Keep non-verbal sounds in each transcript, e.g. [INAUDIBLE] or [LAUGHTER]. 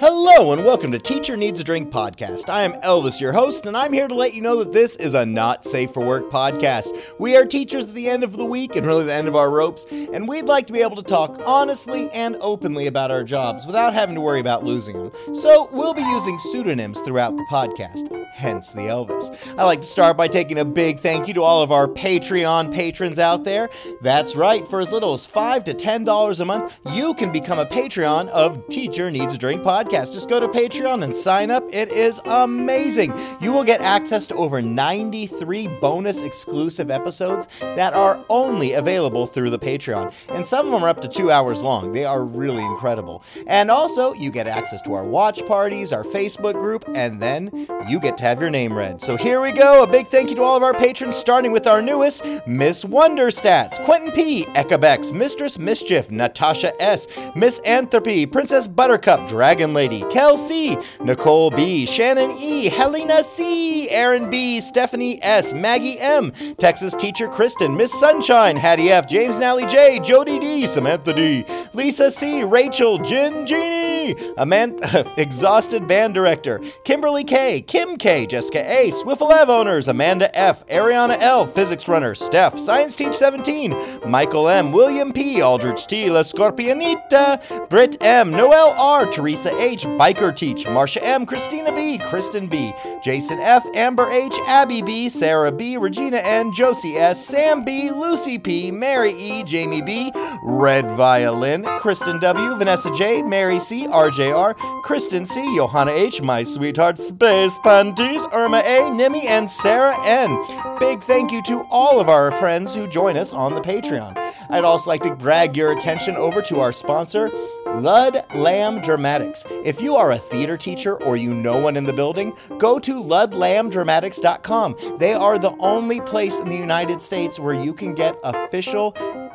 Hello and welcome to Teacher Needs a Drink podcast. I am Elvis, your host, and I'm here to let you know that this is a not safe for work podcast. We are teachers at the end of the week and really the end of our ropes, and we'd like to be able to talk honestly and openly about our jobs without having to worry about losing them. So we'll be using pseudonyms throughout the podcast hence the Elvis. I like to start by taking a big thank you to all of our Patreon patrons out there. That's right, for as little as 5 to $10 a month, you can become a Patreon of Teacher Needs a Drink podcast. Just go to Patreon and sign up. It is amazing. You will get access to over 93 bonus exclusive episodes that are only available through the Patreon. And some of them are up to two hours long. They are really incredible. And also, you get access to our watch parties, our Facebook group, and then you get to have your name read. So here we go. A big thank you to all of our patrons, starting with our newest Miss Wonderstats, Quentin P, Ekabex, Mistress Mischief, Natasha S, Miss Anthropy, Princess Buttercup, Dragon Lady, Kelsey, Nicole B, Shannon E, Helena C, Aaron B, Stephanie S, Maggie M, Texas Teacher Kristen, Miss Sunshine, Hattie F, James Nally J, Jody D, Samantha D, Lisa C, Rachel, Jin Genie, Amanda, [LAUGHS] Exhausted Band Director, Kimberly K, Kim K, Jessica A, Swiffle Ev owners, Amanda F, Ariana L, Physics Runner, Steph, Science Teach 17, Michael M, William P, Aldrich T, La Scorpionita, Britt M, Noel R, Teresa H, Biker Teach, Marsha M, Christina B, Kristen B, Jason F, Amber H, Abby B, Sarah B, Regina N, Josie S, Sam B, Lucy P, Mary E, Jamie B, Red Violin, Kristen W, Vanessa J, Mary C, RJR, Kristen C, Johanna H, My Sweetheart Space Panty, Irma A, Nimi, and Sarah N. Big thank you to all of our friends who join us on the Patreon. I'd also like to drag your attention over to our sponsor, Lud Lamb Dramatics. If you are a theater teacher or you know one in the building, go to ludlamdramatics.com. They are the only place in the United States where you can get official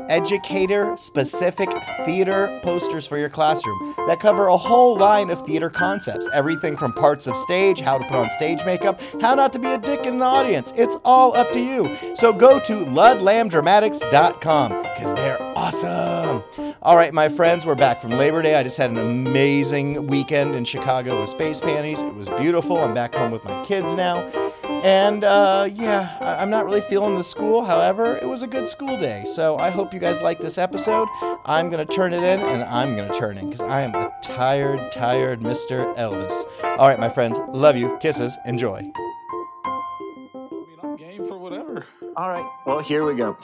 educator specific theater posters for your classroom that cover a whole line of theater concepts. Everything from parts of stage, how to put on stage makeup, how not to be a dick in the audience. It's all up to you. So go to ludlamdramatics.com because they're awesome. All right, my friends, we're back from Labor Day. I just had an amazing weekend in Chicago with Space Panties. It was beautiful. I'm back home with my kids now. And uh, yeah, I- am not really feeling the school. However, it was a good school day. So I hope you guys like this episode. I'm going to turn it in and I'm going to turn in because I am a tired, tired Mr. Elvis. All right, my friends, love you. Kisses. Enjoy. I mean, I'm game for whatever. All right, well, here we go.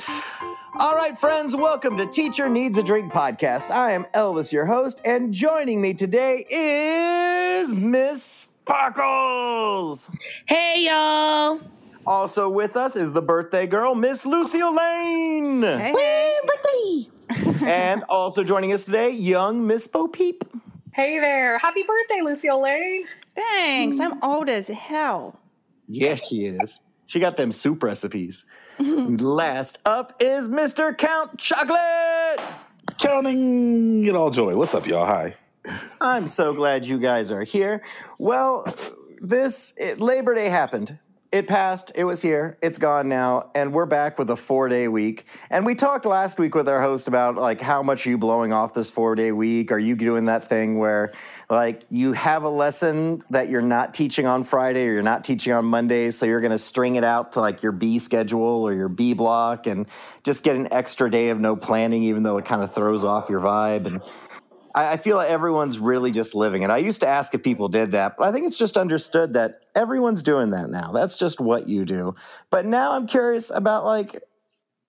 All right, friends, welcome to Teacher Needs a Drink podcast. I am Elvis, your host, and joining me today is Miss Sparkles. Hey, y'all. Also with us is the birthday girl, Miss Lucille Lane. Hey, hey. birthday. [LAUGHS] and also joining us today, young Miss Bo Peep. Hey there. Happy birthday, Lucille Lane. Thanks. I'm old as hell. Yes, she is. She got them soup recipes. [LAUGHS] Last up is Mr. Count Chocolate. Counting it all joy. What's up, y'all? Hi. I'm so glad you guys are here. Well, this it, Labor Day happened. It passed. It was here. It's gone now, and we're back with a four-day week. And we talked last week with our host about like how much are you blowing off this four-day week? Are you doing that thing where like you have a lesson that you're not teaching on Friday or you're not teaching on Monday, so you're going to string it out to like your B schedule or your B block and just get an extra day of no planning, even though it kind of throws off your vibe and I, feel like everyone's really just living it. I used to ask if people did that, but I think it's just understood that everyone's doing that now. That's just what you do. But now I'm curious about like,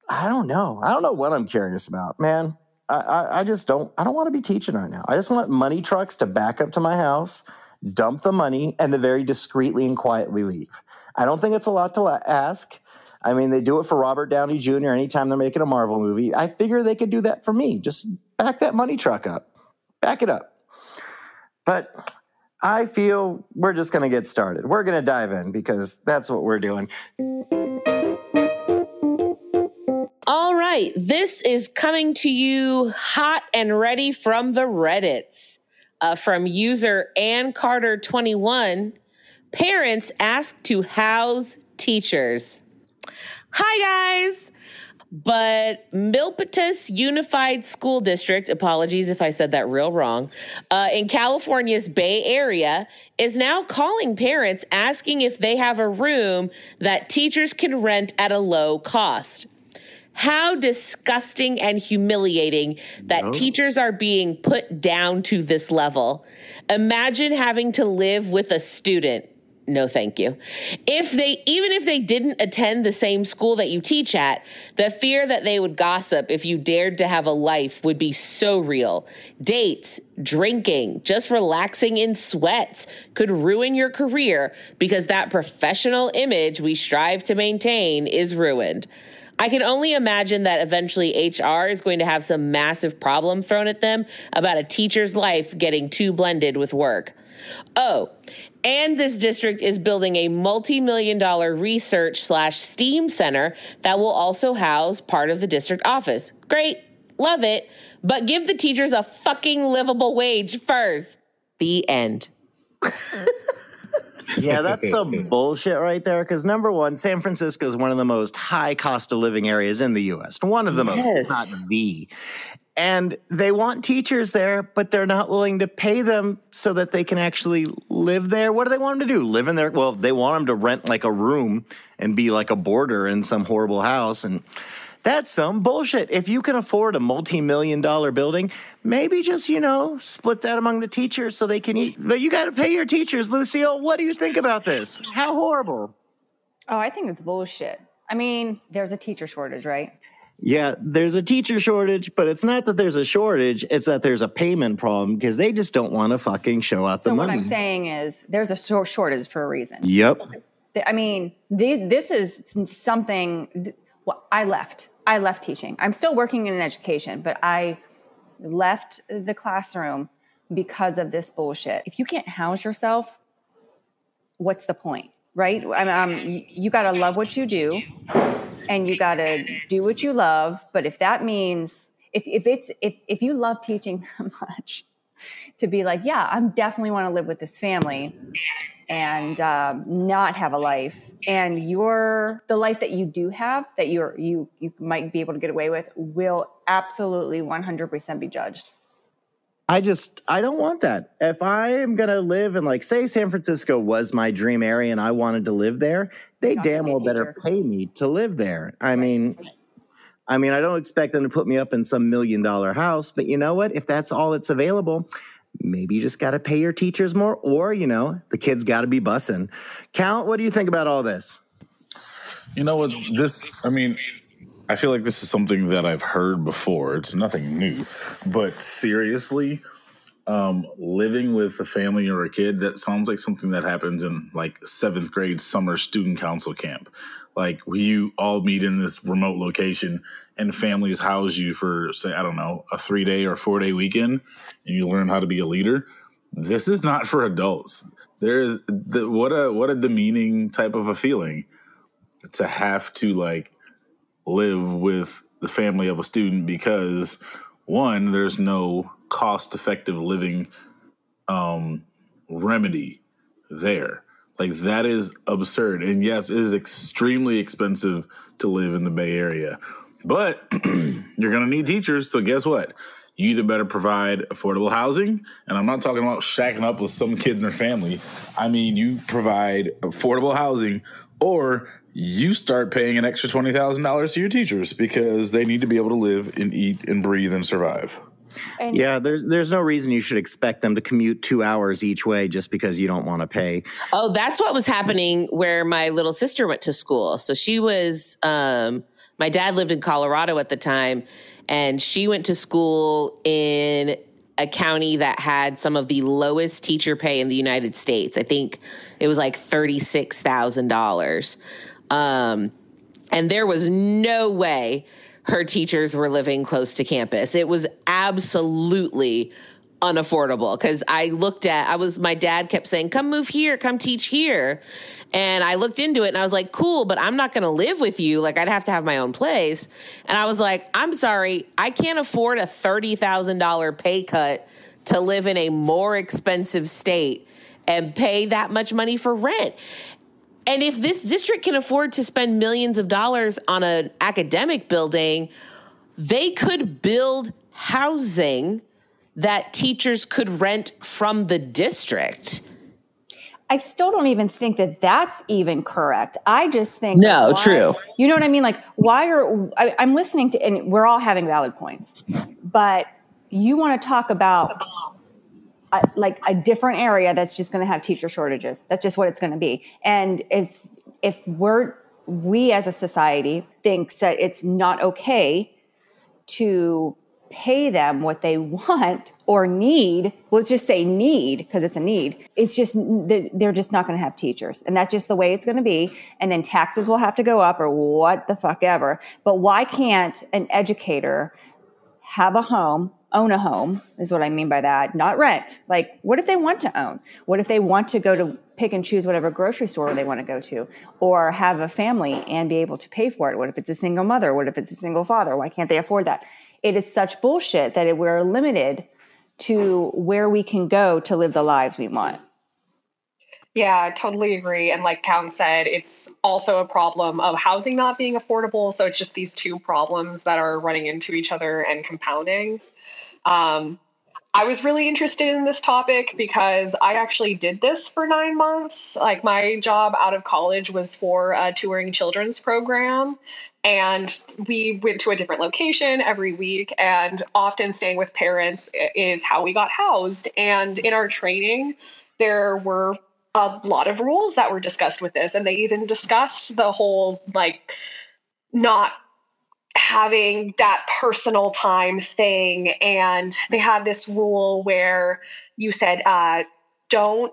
I don't know. I don't know what I'm curious about, man. I, I, I just don't. I don't want to be teaching right now. I just want money trucks to back up to my house, dump the money, and then very discreetly and quietly leave. I don't think it's a lot to ask. I mean, they do it for Robert Downey Jr. anytime they're making a Marvel movie. I figure they could do that for me. Just back that money truck up back it up. But I feel we're just going to get started. We're going to dive in because that's what we're doing. All right. This is coming to you hot and ready from the Reddits. Uh, from user Ann Carter 21. Parents asked to house teachers. Hi, guys. But Milpitas Unified School District, apologies if I said that real wrong, uh, in California's Bay Area is now calling parents asking if they have a room that teachers can rent at a low cost. How disgusting and humiliating that No. teachers are being put down to this level. Imagine having to live with a student. No, thank you. If they, even if they didn't attend the same school that you teach at, the fear that they would gossip if you dared to have a life would be so real. Dates, drinking, just relaxing in sweats could ruin your career because that professional image we strive to maintain is ruined. I can only imagine that eventually HR is going to have some massive problem thrown at them about a teacher's life getting too blended with work. Oh, and this district is building a multi-million dollar research slash STEAM center that will also house part of the district office. Great, love it, but give the teachers a fucking livable wage first. The end. [LAUGHS] Yeah, that's some [LAUGHS] bullshit right there. Because number one, San Francisco is one of the most high cost of living areas in the U.S. One of the most, Yes. not the. And they want teachers there, but they're not willing to pay them so that they can actually live there. What do they want them to do? Live in there? Well, they want them to rent like a room and be like a boarder in some horrible house. And that's some bullshit. If you can afford a multi million dollar building, maybe just, you know, split that among the teachers so they can eat. But you got to pay your teachers, Lucille. What do you think about this? How horrible. Oh, I think it's bullshit. I mean, there's a teacher shortage, right? Yeah, there's a teacher shortage, but it's not that there's a shortage, it's that there's a payment problem because they just don't want to fucking show out So the what. I'm saying is there's a shortage for a reason. Yep. I mean, this is something. Well, I left. I left teaching. I'm still working in education, but I left the classroom because of this bullshit. If you can't house yourself, what's the point, right? I mean, um, you, you got to love what you do, and you got to do what you love. But if that means if if it's if if you love teaching [LAUGHS] that much, to be like, yeah, I'm definitely want to live with this family and um, not have a life and your the life that you do have that you're you you might be able to get away with will absolutely 100% be judged I just I don't want that. If I am gonna live in like say San Francisco was my dream area and I wanted to live there, they Not damn be a well better pay me to live there. I mean I mean I don't expect them to put me up in some million dollar house, but you know what? If that's all that's available, maybe you just gotta pay your teachers more, or you know, the kids gotta be bussing. Count, what do you think about all this? You know what? This, I mean, I feel like this is something that I've heard before. It's nothing new. But seriously, um, living with a family or a kid, that sounds like something that happens in like seventh grade summer student council camp. Like, you all meet in this remote location and families house you for, say, I don't know, a three day or four day weekend and you learn how to be a leader. This is not for adults. There is the, what a what a demeaning type of a feeling to have to like live with the family of a student because one there's no cost effective living um remedy there. Like that is absurd. And yes it is extremely expensive to live in the bay area but [CLEARS THROAT] you're going to need teachers. So guess what? You either better provide affordable housing and i'm not talking about shacking up with some kid and their family. I mean you provide affordable housing or you start paying an extra $20000 to your teachers because they need to be able to live and eat and breathe and survive and Yeah, there's there's no reason you should expect them to commute two hours each way just because you don't want to pay. Oh, that's what was happening where my little sister went to school. So she was, um, my dad lived in Colorado at the time, and she went to school in a county that had some of the lowest teacher pay in the United States. I think it was like $36,000. Um, and there was no way her teachers were living close to campus. It was absolutely unaffordable because I looked at I was my dad kept saying, "Come move here, come teach here." And I looked into it and I was like, "Cool, but I'm not going to live with you. Like I'd have to have my own place." And I was like, "I'm sorry, I can't afford a $30,000 pay cut to live in a more expensive state and pay that much money for rent." And if this district can afford to spend millions of dollars on an academic building, they could build housing that teachers could rent from the district. I still don't even think that that's even correct. I just think no, why, true. You know what I mean? Like, why are I, I'm listening to, and we're all having valid points, but you want to talk about a, like a different area that's just going to have teacher shortages. That's just what it's going to be. And if if we're we as a society thinks that it's not okay to pay them what they [LAUGHS] want or need let's just say need because it's a need it's just they're just not going to have teachers and that's just the way it's going to be and then taxes will have to go up or what the fuck ever but why can't an educator have a home own a home is what I mean by that, not rent. Like, what if they want to own? What if they want to go to pick and choose whatever grocery store they want to go to or have a family and be able to pay for it? What if it's a single mother? What if it's a single father? Why can't they afford that? It is such bullshit that we're limited to where we can go to live the lives we want. Yeah, totally agree. And like Count said, it's also a problem of housing not being affordable. So it's just these two problems that are running into each other and compounding. Um, I was really interested in this topic because I actually did this for nine months. Like, my job out of college was for a touring children's program. And we went to a different location every week, and often staying with parents is how we got housed. And in our training, there were a lot of rules that were discussed with this. And they even discussed the whole, like, not having that personal time thing. And they had this rule where you said, uh, don't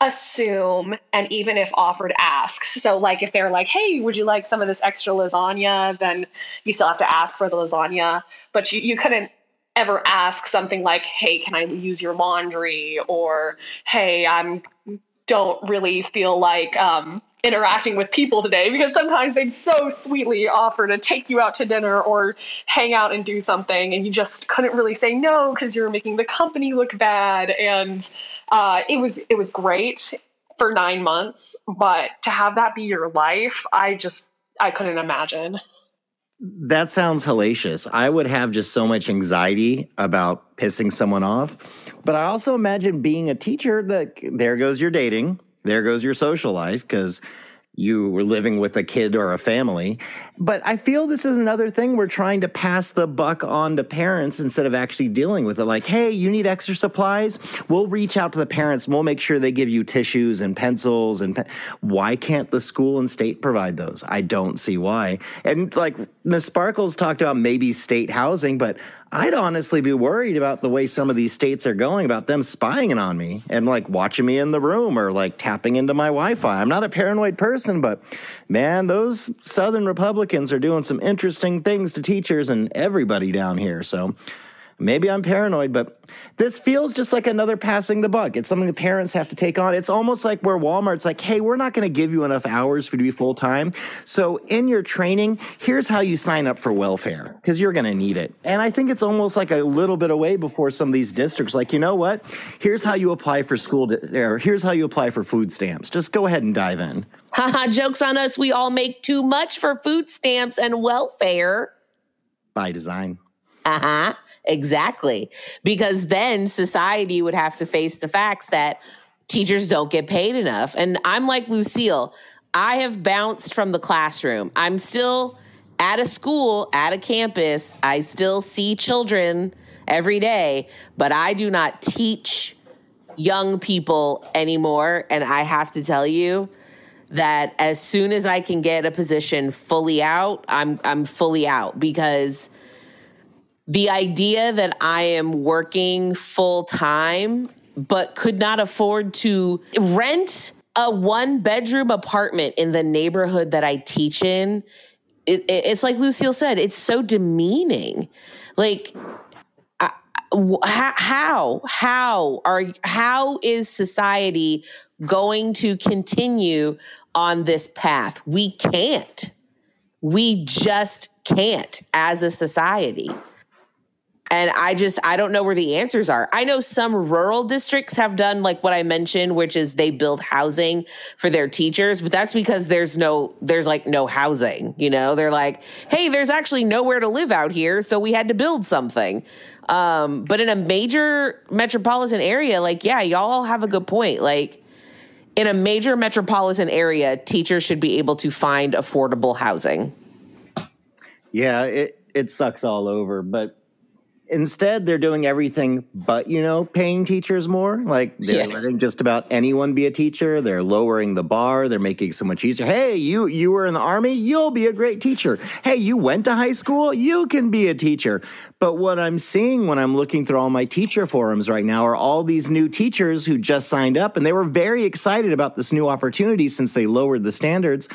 assume and even if offered ask so like if they're like hey would you like some of this extra lasagna then you still have to ask for the lasagna but you, you couldn't ever ask something like hey can i use your laundry? or hey i'm don't really feel like um, interacting with people today because sometimes they'd so sweetly offer to take you out to dinner or hang out and do something and you just couldn't really say no because you're making the company look bad and uh, it was it was great for nine months but to have that be your life i just i couldn't imagine that sounds hellacious. I would have just so much anxiety about pissing someone off. But I also imagine being a teacher that there goes your dating, there goes your social life, because you were living with a kid or a family. But I feel this is another thing we're trying to pass the buck on to parents instead of actually dealing with it. Like, hey, you need extra supplies? We'll reach out to the parents we'll make sure they give you tissues and pencils. And pe- why can't the school and state provide those? I don't see why. And like Ms. Sparkles talked about maybe state housing, but I'd honestly be worried about the way some of these states are going about them spying on me and like watching me in the room or like tapping into my Wi Fi. I'm not a paranoid person, but man, those Southern Republicans are doing some interesting things to teachers and everybody down here. So Maybe I'm paranoid, but this feels just like another passing the buck. It's something the parents have to take on. It's almost like where Walmart's like, hey, we're not going to give you enough hours for you to be full time. So in your training, here's how you sign up for welfare because you're going to need it. And I think it's almost like a little bit away before some of these districts, like, you know what? Here's how you apply for school, di- or here's how you apply for food stamps. Just go ahead and dive in. Haha, [LAUGHS] jokes on us. We all make too much for food stamps and welfare. By design. Uh huh. Exactly. Because then society would have to face the facts that teachers don't get paid enough. And I'm like Lucille, I have bounced from the classroom. I'm still at a school, at a campus. I still see children every day, but I do not teach young people anymore. And I have to tell you, that as soon as I can get a position fully out, I'm I'm fully out because the idea that I am working full time but could not afford to rent a one bedroom apartment in the neighborhood that I teach in, it, it, it's like Lucille said, it's so demeaning. Like, how how are how is society going to continue on this path? We can't. We just can't as a society. And I just, I don't know where the answers are. I know some rural districts have done like what I mentioned, which is they build housing for their teachers, but that's because there's no, there's like no housing, you know? They're like, hey, there's actually nowhere to live out here. So we had to build something. Um, but in a major metropolitan area, like, yeah, y'all have a good point. Like, in a major metropolitan area, teachers should be able to find affordable housing. Yeah, it, it sucks all over. But Instead, they're doing everything but, you know, paying teachers more. Like they're Yeah. letting just about anyone be a teacher. They're lowering the bar. They're making it so much easier. Hey, you you were in the army, you'll be a great teacher. Hey, you went to high school, you can be a teacher. But what I'm seeing when I'm looking through all my teacher forums right now are all these new teachers who just signed up and they were very excited about this new opportunity since they lowered the standards.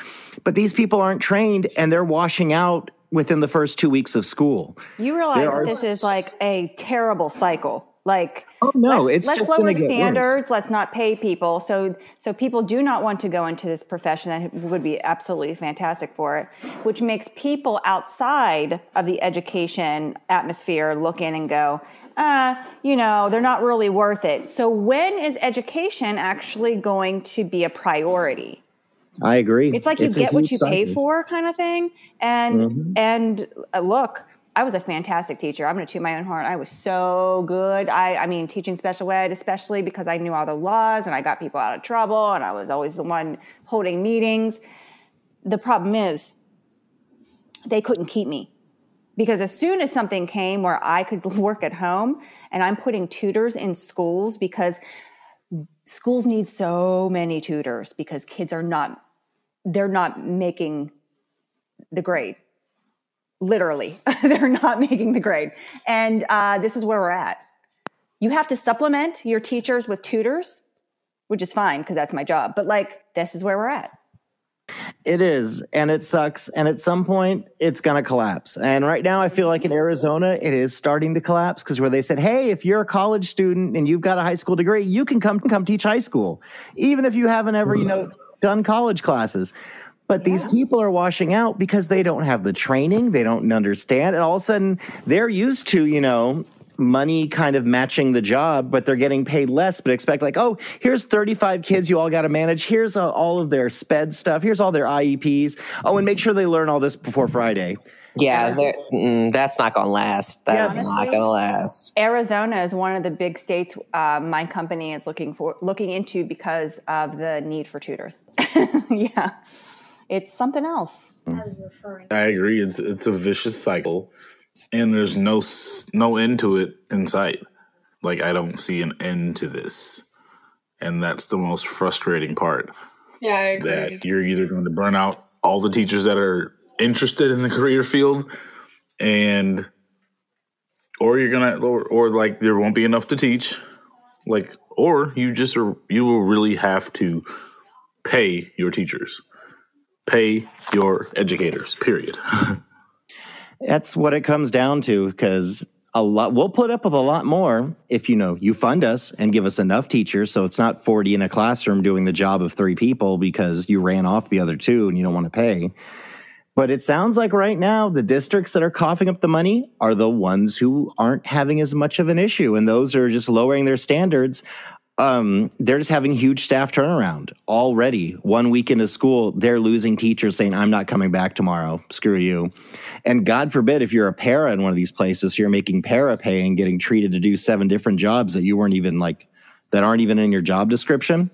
But these people aren't trained and they're washing out within the first 2 weeks of school. You realize that are this is like a terrible cycle. Like, Oh no, let's, it's let's just lower standards. worse. Let's not pay people. So, so people do not want to go into this profession that would be absolutely fantastic for it, which makes people outside of the education atmosphere look in and go, uh, you know, they're not really worth it. So, when is education actually going to be a priority? I agree. It's like you a get what you pay for, kind of thing. And Mm-hmm. and uh, look, I was a fantastic teacher. I'm going to toot my own horn. I was so good. I I mean, teaching special ed, especially because I knew all the laws and I got people out of trouble, and I was always the one holding meetings. The problem is, they couldn't keep me because as soon as something came where I could [LAUGHS] work at home, and I'm putting tutors in schools because schools need so many tutors because kids are not they're not making the grade literally [LAUGHS] they're not making the grade and uh, this is where we're at you have to supplement your teachers with tutors which is fine because that's my job but like this is where we're at It is, and it sucks. And at some point, it's going to collapse. And right now, I feel like in Arizona, it is starting to collapse because where they said, "Hey, if you're a college student and you've got a high school degree, you can come come teach high school, even if you haven't ever, you know, done college classes." But these people are washing out because they don't have the training, they don't understand, and all of a sudden, they're used to, you know, money kind of matching the job, but they're getting paid less, but expect like, oh, here's 35 kids you all got to manage. Here's uh, all of their sped stuff. Here's all their IEPs. Oh, and make sure they learn all this before Friday. Yeah, there- mm, that's not going to last. That's Yeah, not going to last. arizona is one of the big states uh, my company is looking for looking into because of the need for tutors [LAUGHS] yeah it's something else I agree. It's it's a vicious cycle, and there's no no end to it in sight. Like I don't see an end to this, and that's the most frustrating part. Yeah, I agree. That you're either going to burn out all the teachers that are interested in the career field, and or you're gonna or, or like there won't be enough to teach, like or you just are, you will really have to pay your teachers, pay your educators. Period. [LAUGHS] That's what it comes down to because a lot we'll put up with a lot more if you know you fund us and give us enough teachers so it's not 40 in a classroom doing the job of three people because you ran off the other two and you don't want to pay. But it sounds like right now the districts that are coughing up the money are the ones who aren't having as much of an issue and those are just lowering their standards um, they're just having huge staff turnaround already. One week into school, they're losing teachers saying, I'm not coming back tomorrow. Screw you. And God forbid, if you're a para in one of these places, you're making para pay and getting treated to do seven different jobs that you weren't even like, that aren't even in your job description.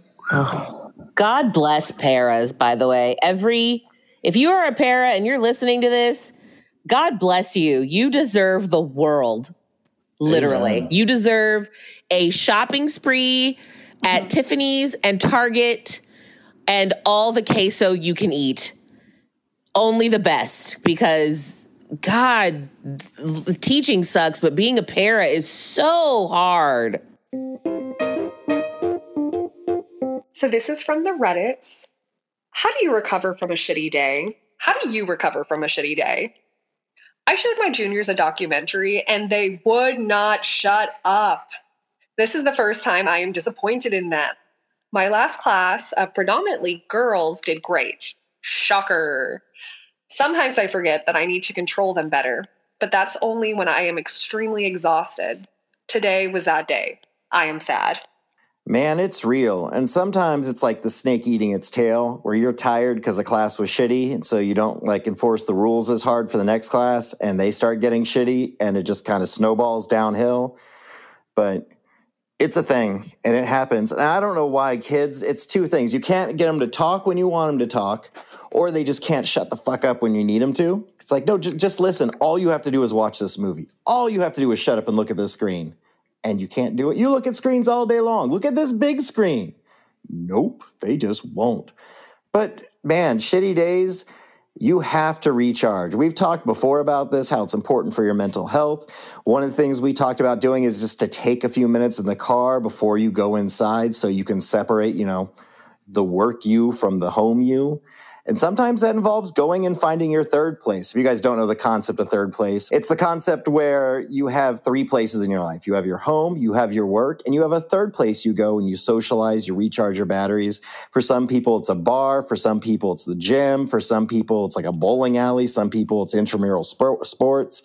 God bless paras, by the way. Every, if you are a para and you're listening to this, God bless you. You deserve the world. Literally. Amen. You deserve a shopping spree at Tiffany's and Target and all the queso you can eat. Only the best because God, teaching sucks, but being a para is so hard. So this is from the Reddits. How do you recover from a shitty day? How do you recover from a shitty day? I showed my juniors a documentary and they would not shut up. This is the first time I am disappointed in them. My last class of predominantly girls did great. Shocker. Sometimes I forget that I need to control them better. but that's only when I am extremely exhausted. Today was that day. I am sad. Man, it's real. And sometimes it's like the snake eating its tail, where you're tired because the class was shitty. And so you don't like enforce the rules as hard for the next class, and they start getting shitty, and it just kind of snowballs downhill. But it's a thing, and it happens. And I don't know why kids, it's two things. You can't get them to talk when you want them to talk, or they just can't shut the fuck up when you need them to. It's like, no, just, just listen. All you have to do is watch this movie. All you have to do is shut up and look at this screen and you can't do it. You look at screens all day long. Look at this big screen. Nope, they just won't. But man, shitty days, you have to recharge. We've talked before about this, how it's important for your mental health. One of the things we talked about doing is just to take a few minutes in the car before you go inside so you can separate, you know, the work you from the home you. And sometimes that involves going and finding your third place. If you guys don't know the concept of third place, it's the concept where you have three places in your life. You have your home, you have your work, and you have a third place you go and you socialize, you recharge your batteries. For some people, it's a bar. For some people, it's the gym. For some people, it's like a bowling alley. Some people, it's intramural sports.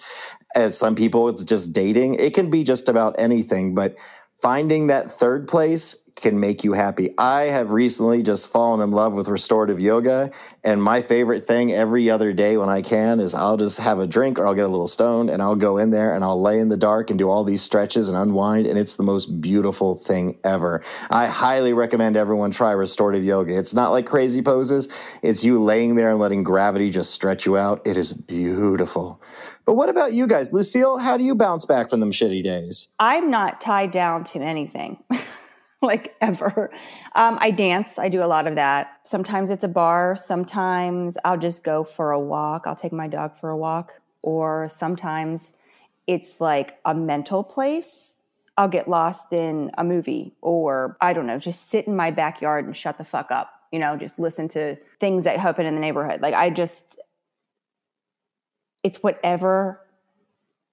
As some people, it's just dating. It can be just about anything, but finding that third place can make you happy. I have recently just fallen in love with restorative yoga. And my favorite thing every other day when I can is I'll just have a drink or I'll get a little stoned and I'll go in there and I'll lay in the dark and do all these stretches and unwind. And it's the most beautiful thing ever. I highly recommend everyone try restorative yoga. It's not like crazy poses, it's you laying there and letting gravity just stretch you out. It is beautiful. But what about you guys? Lucille, how do you bounce back from them shitty days? I'm not tied down to anything. [LAUGHS] like ever. Um, I dance. I do a lot of that. Sometimes it's a bar. Sometimes I'll just go for a walk. I'll take my dog for a walk. Or sometimes it's like a mental place. I'll get lost in a movie or I don't know, just sit in my backyard and shut the fuck up. You know, just listen to things that happen in the neighborhood. Like I just, it's whatever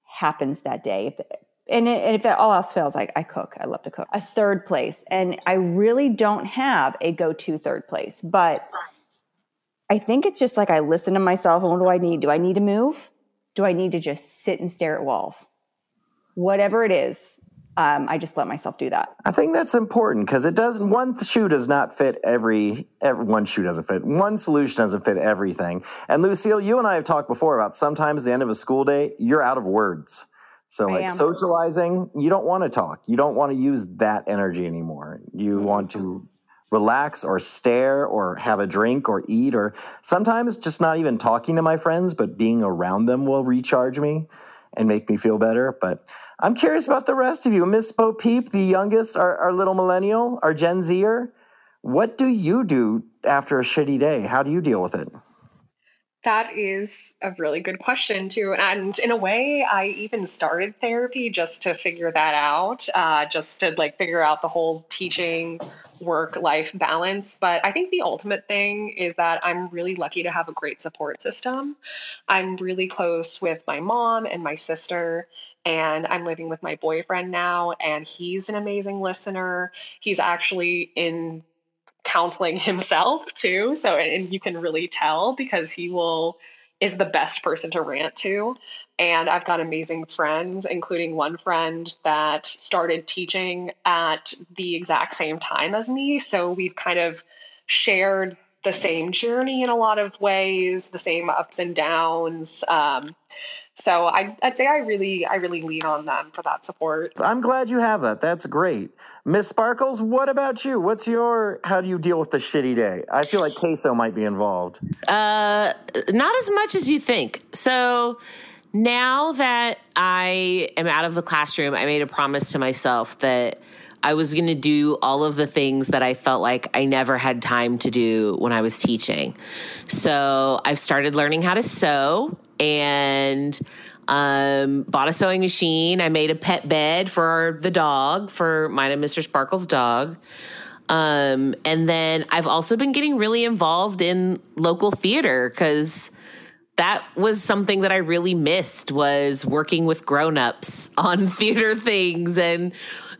happens that day and, if all else fails, I, I cook. I love to cook. A third place, and I really don't have a go-to third place, but I think it's just like I listen to myself. And what do I need? Do I need to move? Do I need to just sit and stare at walls? Whatever it is, um, I just let myself do that. I think that's important because it doesn't. One shoe does not fit every, every. One shoe doesn't fit. One solution doesn't fit everything. And Lucille, you and I have talked before about sometimes the end of a school day, you're out of words so like socializing, you don't want to talk. You don't want to use that energy anymore. You mm-hmm. want to relax or stare or have a drink or eat or sometimes just not even talking to my friends, but being around them will recharge me and make me feel better. But I'm curious about the rest of you. Miss Bo Peep, the youngest, our, our little millennial, our Gen Zer. What do you do after a shitty day? How do you deal with it? That is a really good question, too. And in a way, I even started therapy just to figure that out, uh, just to like figure out the whole teaching work life balance. But I think the ultimate thing is that I'm really lucky to have a great support system. I'm really close with my mom and my sister, and I'm living with my boyfriend now, and he's an amazing listener. He's actually in counseling [LAUGHS] himself too. So, and you can really tell because he will is the best person to rant to. And I've got amazing friends, including one friend that started teaching at the exact same time as me. So we've kind of shared the same journey in a lot of ways, the same ups and downs. Um, so I, would say I really, I really lean on them for that support. I'm glad you have that. That's great. Miss Sparkles, what about you? What's your, how do you deal with the shitty day? I feel like queso might be involved. Uh, not as much as you think. So now that I am out of the classroom, I made a promise to myself that I was going to do all of the things that I felt like I never had time to do when I was teaching. So I've started learning how to sew and um, bought a sewing machine. I made a pet bed for the dog, for mine and Mr. Sparkle's dog. Um, and then I've also been getting really involved in local theater because that was something that I really missed was working with grown-ups [LAUGHS] on theater things and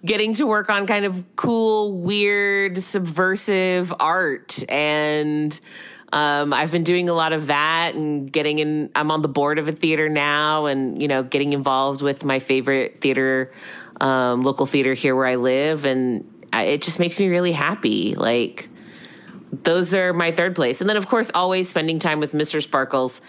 getting to work on kind of cool, weird, subversive art and Um, I've been doing a lot of that and getting in. I'm on the board of a theater now, and you know, getting involved with my favorite theater, um, local theater here where I live, and I, it just makes me really happy. Like those are my third place, and then of course, always spending time with Mr. Sparkles.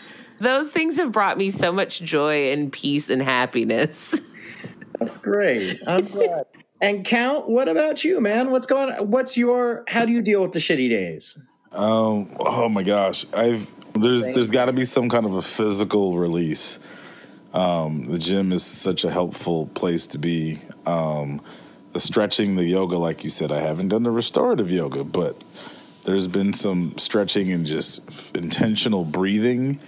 Those things have brought me so much joy and peace and happiness. [LAUGHS] That's great. I'm glad. and Count, what about you, man? What's going on? What's your how do you deal with the shitty days? Um, oh my gosh, I've there's there's got to be some kind of a physical release. Um, the gym is such a helpful place to be. Um, the stretching, the yoga, like you said, I haven't done the restorative yoga, but there's been some stretching and just intentional breathing.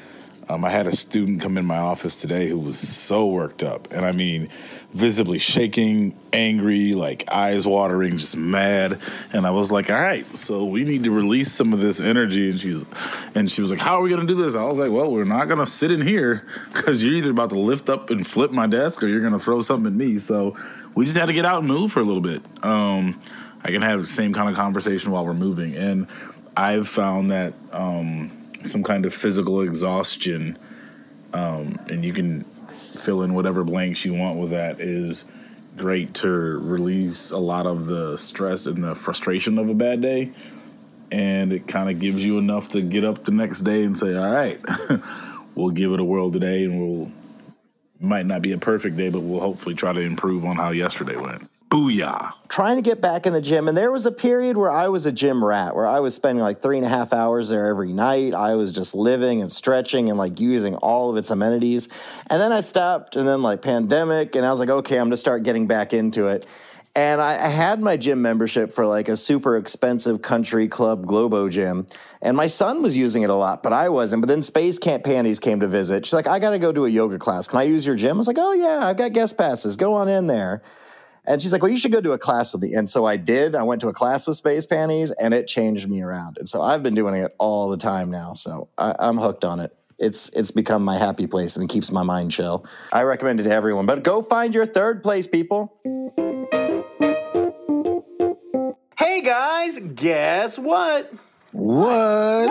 Um, I had a student come in my office today who was so worked up, and I mean, visibly shaking, angry, like eyes watering, just mad. And I was like, "All right, so we need to release some of this energy." And she's, and she was like, "How are we gonna do this?" I was like, "Well, we're not gonna sit in here because you're either about to lift up and flip my desk, or you're gonna throw something at me." So we just had to get out and move for a little bit. Um, I can have the same kind of conversation while we're moving, and I've found that. Um, some kind of physical exhaustion, um, and you can fill in whatever blanks you want with that is great to release a lot of the stress and the frustration of a bad day. And it kind of gives you enough to get up the next day and say, all right, [LAUGHS] we'll give it a whirl today and we'll, might not be a perfect day, but we'll hopefully try to improve on how yesterday went. Booyah. Trying to get back in the gym. And there was a period where I was a gym rat, where I was spending like three and a half hours there every night. I was just living and stretching and like using all of its amenities. And then I stopped, and then like pandemic, and I was like, okay, I'm gonna start getting back into it. And I, had my gym membership for like a super expensive country club Globo gym. And my son was using it a lot, but I wasn't. But then Space Camp Panties came to visit. She's like, I gotta go to a yoga class. Can I use your gym? I was like, oh yeah, I've got guest passes. Go on in there. And she's like, Well, you should go to a class with me. And so I did. I went to a class with Space Panties and it changed me around. And so I've been doing it all the time now. So I, I'm hooked on it. It's it's become my happy place and it keeps my mind chill. I recommend it to everyone. But go find your third place, people. Hey guys, guess what? What?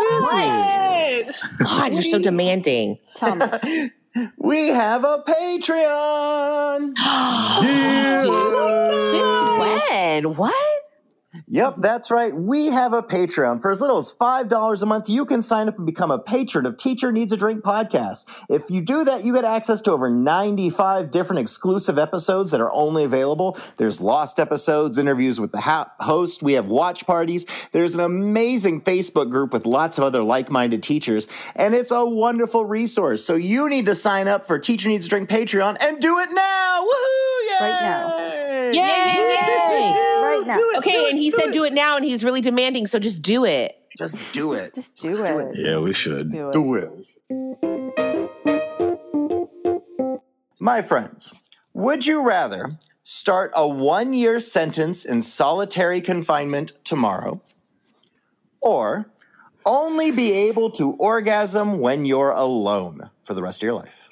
God, you're so demanding. Tell me. [LAUGHS] We have a Patreon. [GASPS] Since when? What? Yep, that's right. We have a Patreon. For as little as $5 a month, you can sign up and become a patron of Teacher Needs a Drink podcast. If you do that, you get access to over 95 different exclusive episodes that are only available. There's lost episodes, interviews with the ha- host. We have watch parties. There's an amazing Facebook group with lots of other like minded teachers, and it's a wonderful resource. So you need to sign up for Teacher Needs a Drink Patreon and do it now. Woohoo! Yay! Right now. Yay! Right now. Okay, and he said do it now, and he's really demanding, so just do it. Just do it. Just do it. Yeah, we should. Do it. Do it. My friends, would you rather start a one year sentence in solitary confinement tomorrow or only be able to orgasm when you're alone for the rest of your life?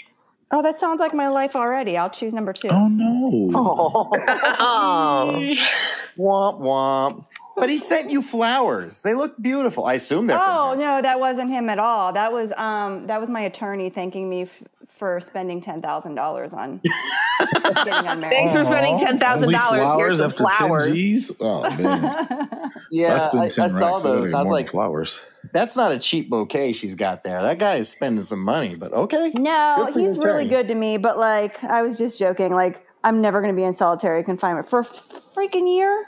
Oh, that sounds like my life already. I'll choose number two. Oh no. Oh, [LAUGHS] [LAUGHS] [LAUGHS] womp womp. But he sent you flowers. They look beautiful. I assume they're Oh from no, that wasn't him at all. That was um that was my attorney thanking me f- for spending ten thousand dollars on [LAUGHS] getting unmarried. Thanks for spending ten thousand dollars. Here's flowers some after flowers. 10 G's? Oh [LAUGHS] man. Yeah, I spent I, I 10 saw those. I was like, flowers. that's not a cheap bouquet she's got there. That guy is spending some money, but okay. No, Good for your he's really good to me, but like I was just joking. Like I'm never going to be in solitary confinement for a freaking year.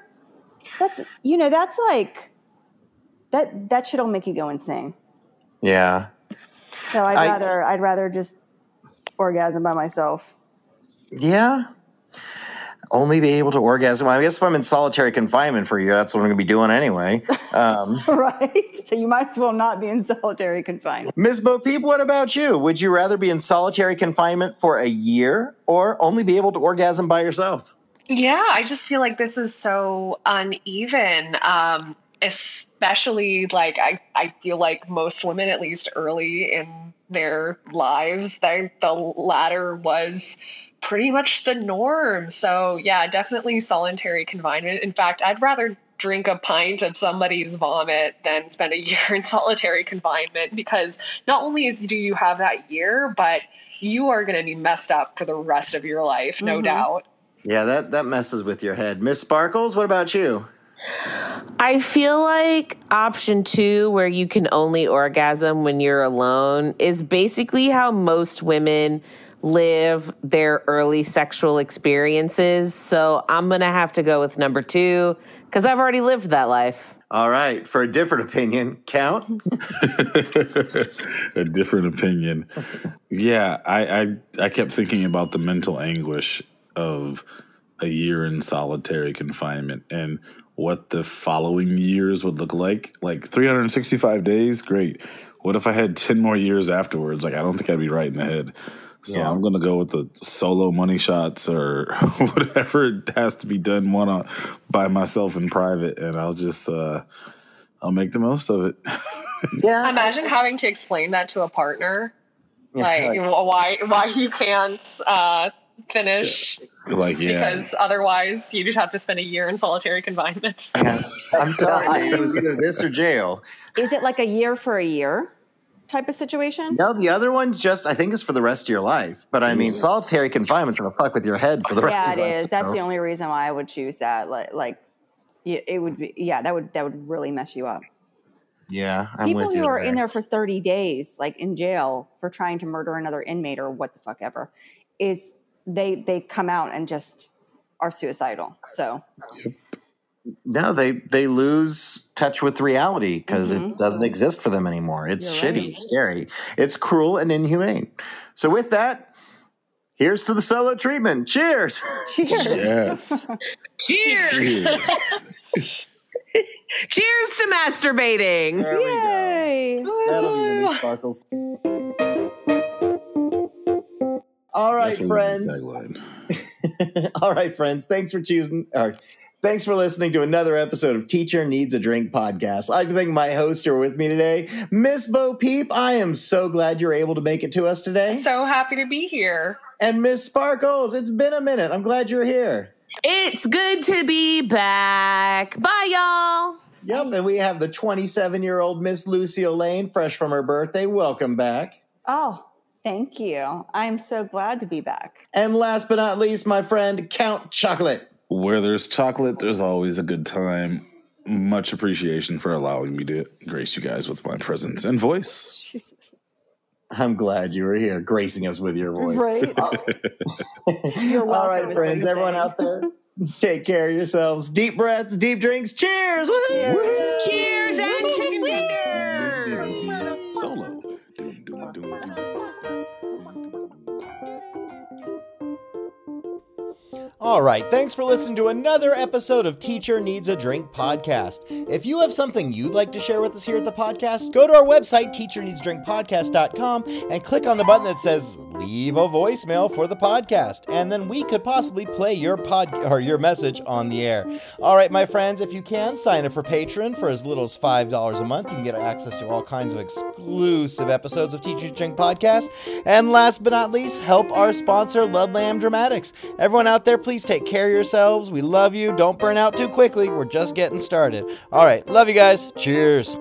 That's you know that's like that that shit'll make you go insane. Yeah. So I'd I- rather I'd rather just orgasm by myself. Yeah. Only be able to orgasm. I guess if I'm in solitary confinement for a year, that's what I'm going to be doing anyway. Um, [LAUGHS] right? So you might as well not be in solitary confinement. Ms. Bo Peep, what about you? Would you rather be in solitary confinement for a year or only be able to orgasm by yourself? Yeah, I just feel like this is so uneven. Um, especially like I, I feel like most women, at least early in their lives, they, the latter was pretty much the norm. So yeah, definitely solitary confinement. In fact, I'd rather drink a pint of somebody's vomit than spend a [LAUGHS] year in solitary confinement because not only is, do you have that year, but you are going to be messed up for the rest of your life, no Mm-hmm. doubt. Yeah, that that messes with your head. Miss Sparkles, what about you? I feel like option two, where you can only orgasm when you're alone, is basically how most women live their early sexual experiences. So I'm going to have to go with number two because I've already lived that life. All right, for a different opinion, count. [LAUGHS] a different opinion. Yeah, I, I I kept thinking about the mental anguish of a year in solitary confinement and what the following years would look like. Like 365 days, great. What if I had 10 more years afterwards? Like I don't think I'd be right in the head. So Yeah. I'm gonna go with the solo money shots or [LAUGHS] whatever has to be done one on by myself in private, and I'll just uh, I'll make the most of it. [LAUGHS] Yeah. Imagine having to explain that to a partner, like, like- why why you can't uh, finish like yeah, because otherwise you just have to spend a year in solitary confinement. I'm [LAUGHS] sorry. It was either this or jail. Is it like a year for a year type of situation? No, the other one just I think is for the rest of your life. But I mean, solitary confinement's gonna fuck with your head for the rest Yeah, of it your life. is. That's so- the only reason why I would choose that. Like, like it would be. Yeah, that would that would really mess you up. Yeah, I'm People with you who are in there for 30 days, like in jail for trying to murder another inmate or what the fuck ever, is they they come out and just are suicidal. So No, they they lose touch with reality because it doesn't exist for them anymore. It's Mm-hmm. You're shitty, right. scary, it's cruel and inhumane. So with that, here's to the solo treatment. Cheers. cheers. yes. [LAUGHS] Cheers! [LAUGHS] Cheers to masturbating. There. Yay. That'll be the new sparkles. All right, Definitely friends. [LAUGHS] All right, friends. Thanks for choosing. Or thanks for listening to another episode of Teacher Needs a Drink podcast. I'd like to thank my hosts who are with me today, Miss Bo Peep. I am so glad you're able to make it to us today, so happy to be here. and Miss Sparkles. It's been a minute. I'm glad you're here. It's good to be back. Bye, y'all. Yep, and we have the 27 year old Miss Lucy Lane, fresh from her birthday. Welcome back. Oh, thank you. I'm so glad to be back. And last but not least, my friend Count Chocolate. Where there's chocolate, there's always a good time. Much appreciation for allowing me to grace you guys with my presence and voice. Jesus. I'm glad you were here, gracing us with your voice. Right? [LAUGHS] You're All welcome. right, is what friends, everyone saying. out there, take care of yourselves. Deep breaths, deep drinks. Cheers! Woohoo! Cheers and chicken fingers. Solo. All right, thanks for listening to another episode of Teacher Needs a Drink podcast. If you have something you'd like to share with us here at the podcast, go to our website, teacherneedsdrinkpodcast.com, and click on the button that says leave a voicemail for the podcast, and then we could possibly play your pod or your message on the air. All right, my friends, if you can, sign up for Patreon for as little as $5 a month. You can get access to all kinds of exclusive episodes of Teaching Drink podcast. And last but not least, help our sponsor, Ludlam Dramatics. Everyone out there, please take care of yourselves. We love you. Don't burn out too quickly. We're just getting started. All right. Love you guys. Cheers.